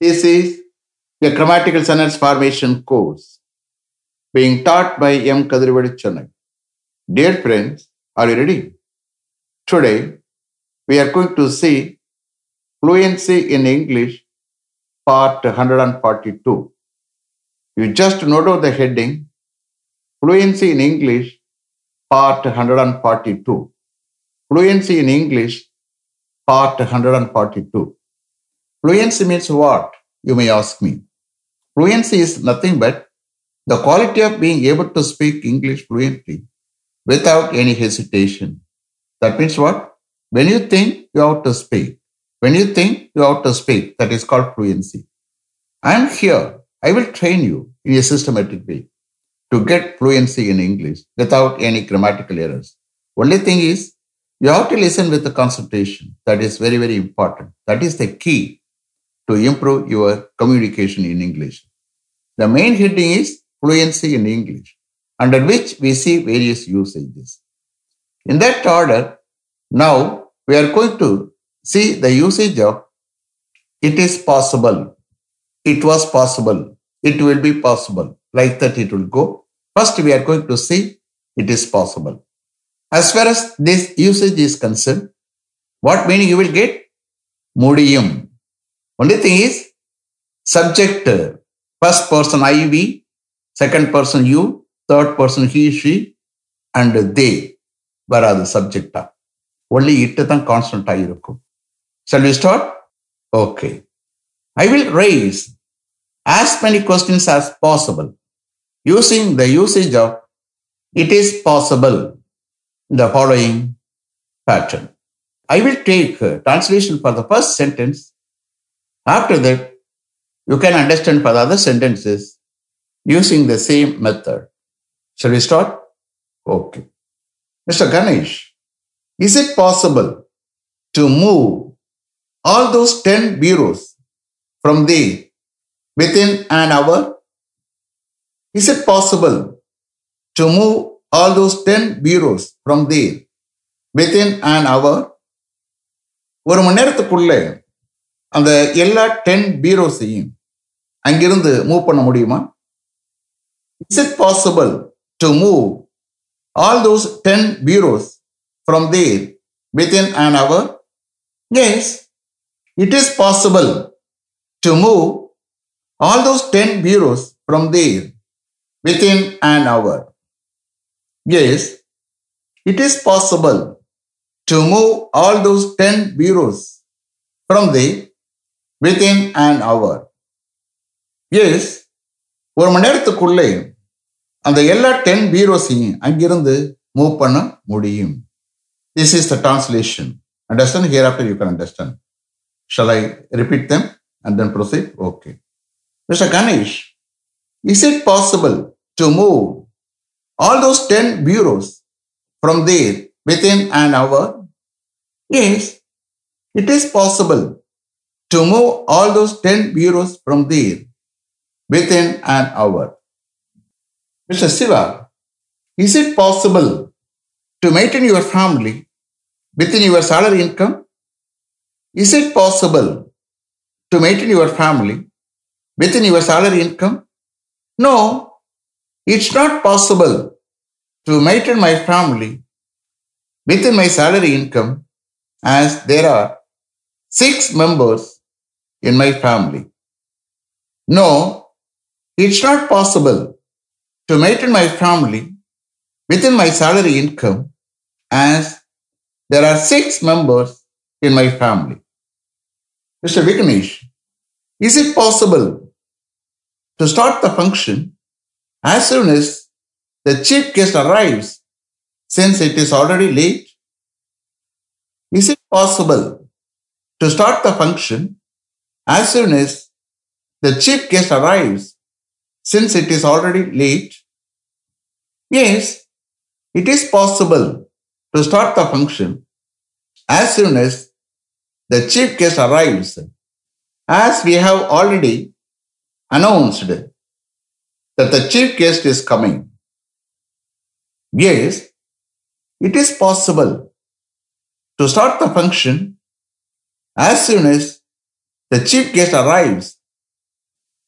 This is a grammatical sentence formation course being taught by M. Kadirvadi Chennai. Dear friends, are you ready? Today, we are going to see fluency in English, part 142. You just note the heading Fluency in English, part 142. Fluency in English, part 142. Fluency means what? You may ask me. Fluency is nothing but the quality of being able to speak English fluently without any hesitation. That means what? When you think you have to speak, when you think you have to speak, that is called fluency. I am here. I will train you in a systematic way to get fluency in English without any grammatical errors. Only thing is, you have to listen with the concentration. That is very, very important. That is the key to improve your communication in English. The main heading is fluency in English, under which we see various usages. In that order, now we are going to see the usage of it is possible, it was possible, it will be possible. Like that, it will go. First, we are going to see it is possible. As far as this usage is concerned, what meaning you will get? Mudiyum. Only thing is, subject, uh, first person I, second person you, third person he, she, and they, where are the subject? Only it is constant. Shall we start? Okay. I will raise as many questions as possible using the usage of it is possible the following pattern. I will take uh, translation for the first sentence After that, you can understand for the other sentences using the same method. Shall we start? Okay. Mr. Ganesh, is it possible to move all those 10 bureaus from there within an hour? Is it possible to move all those 10 bureaus from there within an hour? ஒரு மணி நேரத்துக்குள்ள அந்த எல்லா ten பீரோஸையும் அங்கிருந்து move பண்ண முடியுமா? It's it possible to move all those ten bureaus from there within an hour yes it is possible to move all those ten bureaus from there within an hour yes it is possible to move all those ten bureaus from the within an hour. Yes ஒரு மணி நேரத்துக்குள்ளே அந்த எல்லா ten பீரோஸையும் அங்கிருந்து move பண்ண முடியும். This is the translation understand here after you can understand shall I repeat them and then proceed okay mister Ganesh is it possible to move all those 10 bureaus from there within an hour? Yes, it is possible to move all those 10 bureaus from there within an hour. Mr. Siva, is it possible to maintain your family within your salary income? Is it possible to maintain your family within your salary income? No, it's not possible to maintain my family within my salary income as there are six members in my family. No, it's not possible to maintain my family within my salary income as there are six members in my family. Mr. Vignesh, is it possible to start the function as soon as the chief guest arrives since it is already late? Is it possible to start the function as soon as the chief guest arrives since it is already late? Yes, it is possible to start the function as soon as the chief guest arrives as we have already announced that the chief guest is coming. Yes, it is possible to start the function as soon as the chief guest arrives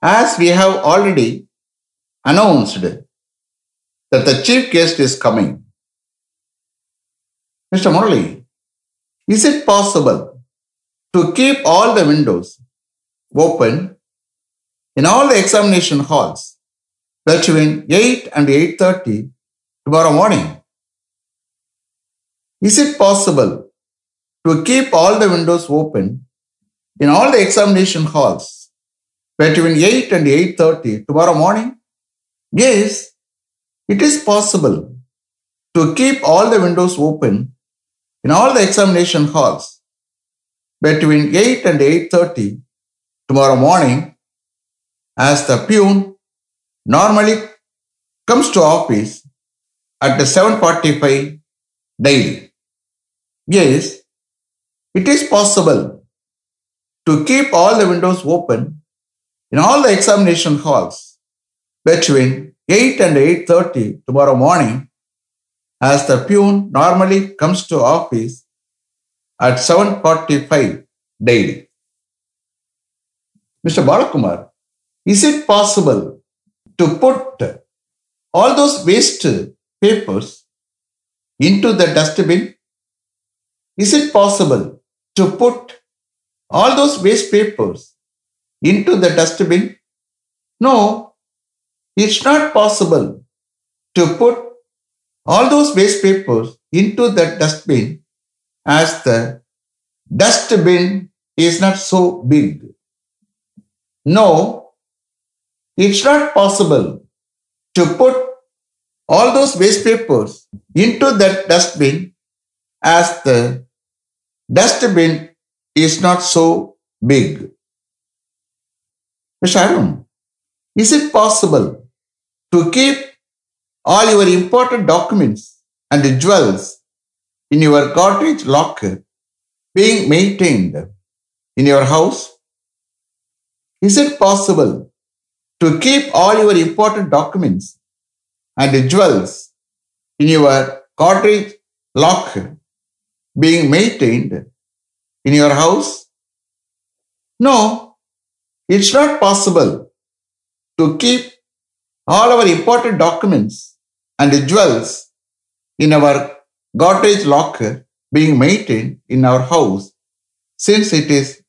as we have already announced that the chief guest is coming. Mr. Murali, is it possible to keep all the windows open in all the examination halls between 8 and 8.30 tomorrow morning? Is it possible to keep all the windows open in all the examination halls between 8 and 8.30 tomorrow morning? Yes, it is possible to keep all the windows open in all the examination halls between 8 and 8.30 tomorrow morning as the peon normally comes to office at the 7.45 daily. Yes, it is possible to keep all the windows open in all the examination halls between 8 and 8.30 tomorrow morning as the peon normally comes to office at 7.45 daily. Mr. Balakumar, is it possible to put all those waste papers into the dustbin? Is it possible to put all those waste papers into the dustbin? No, it's not possible to put all those waste papers into the dustbin as the dustbin is not so big. No, it's not possible to put all those waste papers into that dustbin as the dustbin is not so big. Mr. Is it possible to keep all your important documents and jewels in your cottage locker being maintained in your house? Is it possible to keep all your important documents and jewels in your cottage locker being maintained in your house? No, it's not possible to keep all our important documents and jewels in our cottage locker being maintained in our house since it is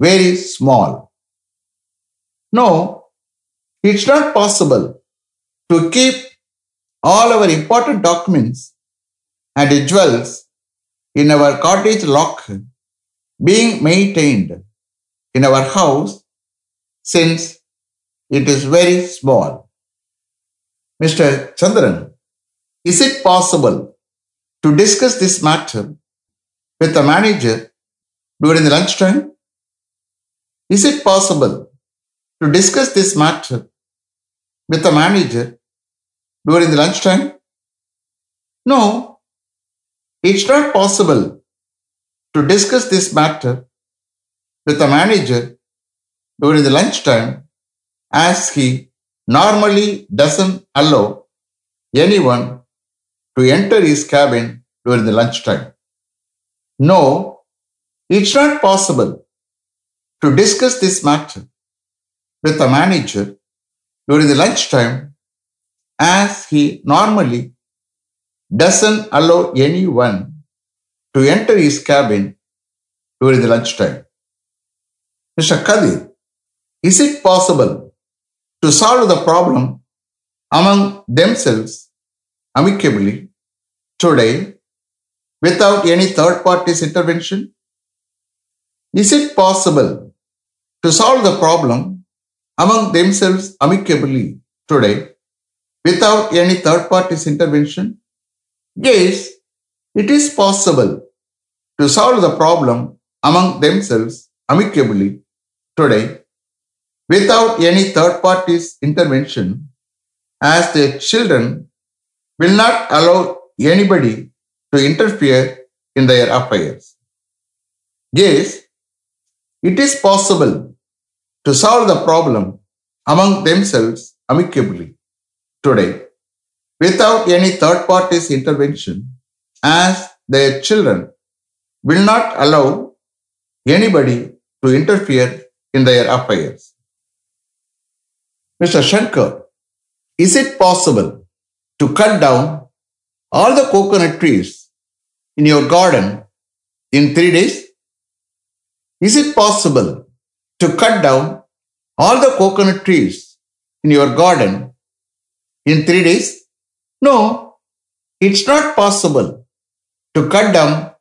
very small. No, it's not possible to keep all our important documents and jewels in our cottage locker being maintained in our house since it is very small. Mr. Chandran, is it possible to discuss this matter with the manager during the lunchtime? Is it possible to discuss this matter with the manager during the lunchtime? No, it's not possible to discuss this matter with the manager during the lunchtime as he normally doesn't allow anyone to enter his cabin during the lunchtime. No, it's not possible to discuss this matter with the manager during the lunchtime as he normally doesn't allow anyone to enter his cabin during the lunchtime. Mr. Kadir, is it possible to solve the problem among themselves amicably today without any third party's intervention? Is it possible to solve the problem among themselves amicably today without any third party's intervention? Yes, it is possible to solve the problem among themselves amicably today without any third party's intervention as the children will not allow anybody to interfere in their affairs. Yes, it is possible to solve the problem among themselves amicably today without any third party's intervention as their children will not allow anybody to interfere in their affairs. Mr. Shankar, is it possible to cut down all the coconut trees in your garden in three days? Is it possible to cut down all the coconut trees in your garden in three days? No, it's not possible to cut down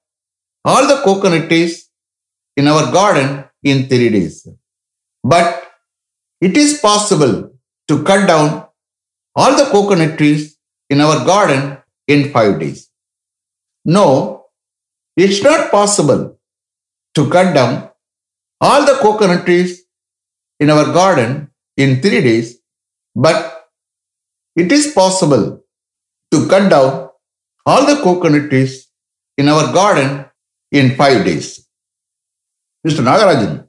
all the coconut trees in our garden in three days. But it is possible to cut down all the coconut trees in our garden in five days. No, it's not possible to cut down all the coconut trees in our garden in three days, but it is possible to cut down all the coconut trees in our garden in five days. Mr. Nagarajan,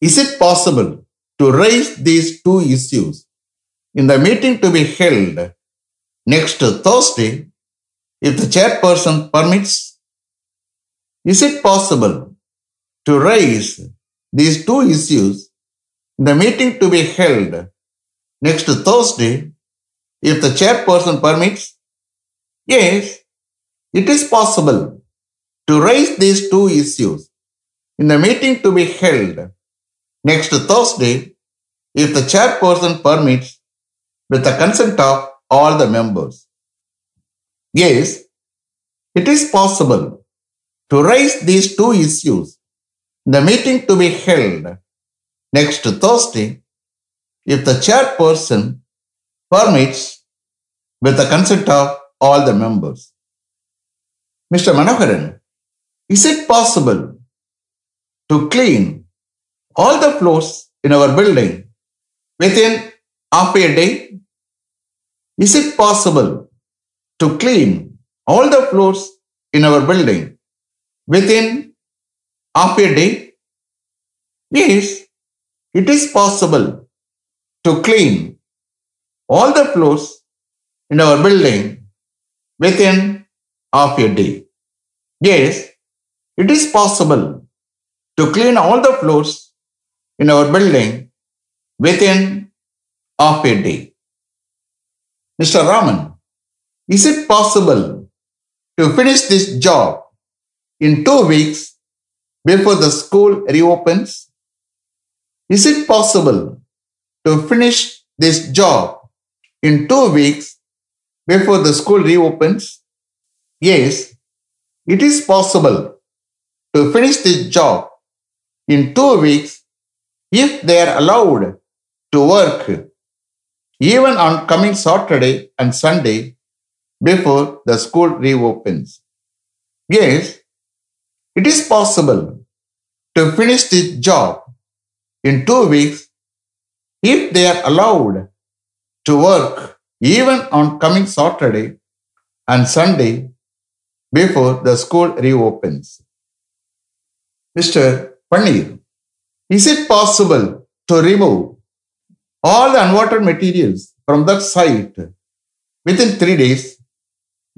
is it possible to raise these two issues in the meeting to be held next Thursday if the chairperson permits? Is it possible to raise these two issues in the meeting to be held next Thursday if the chairperson permits? Yes, it is possible to raise these two issues in the meeting to be held next Thursday if the chairperson permits with the consent of all the members. Yes, it is possible to raise these two issues in the meeting to be held next Thursday if the chairperson permits with the consent of all the members. Mr. Manoharan, is it possible to clean all the floors in our building within half a day? Is it possible to clean all the floors in our building within half a day? Yes, it is possible to clean all the floors in our building within half a day. Yes, it is possible to clean all the floors in our building within half a day. Mr. Raman, is it possible to finish this job in two weeks before the school reopens? Is it possible to finish this job in two weeks before the school reopens? Yes, it is possible to finish this job in two weeks if they are allowed to work even on coming Saturday and Sunday before the school reopens. Yes, it is possible to finish this job in two weeks if they are allowed to work even on coming Saturday and Sunday before the school reopens. Mr. Paneer, is it possible to remove all the unwanted materials from that site within three days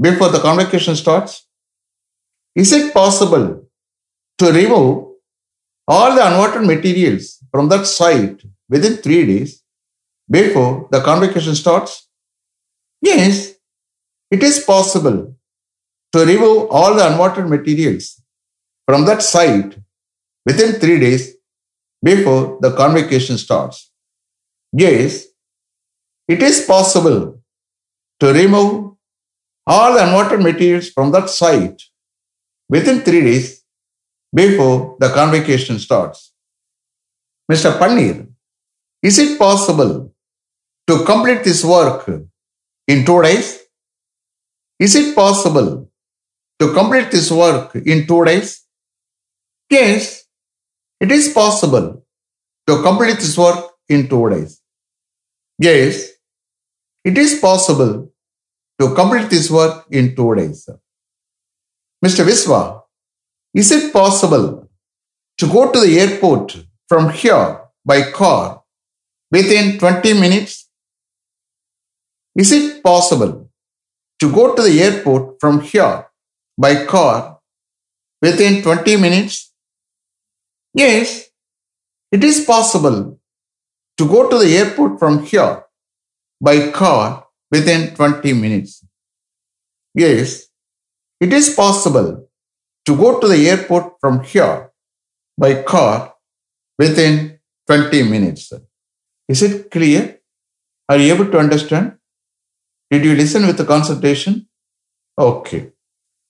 before the convocation starts? Is it possible to remove all the unwanted materials from that site within three days before the convocation starts? Yes, it is possible to remove all the unwanted materials from that site within three days before the convocation starts. Yes, it is possible to remove all the unwanted materials from that site within three days before the convocation starts. Mr. Panir, is it possible to complete this work in two days? Is it possible to complete this work in two days? Yes, it is possible to complete this work in two days. Yes, it is possible to complete this work in two days. Mr. Viswa, is it possible to go to the airport from here by car within 20 minutes? Is it possible to go to the airport from here by car within 20 minutes? Yes, it is possible to go to the airport from here by car within 20 minutes. Yes, it is possible to go to the airport from here by car within 20 minutes. Is it clear? Are you able to understand? Did you listen with the concentration? Okay.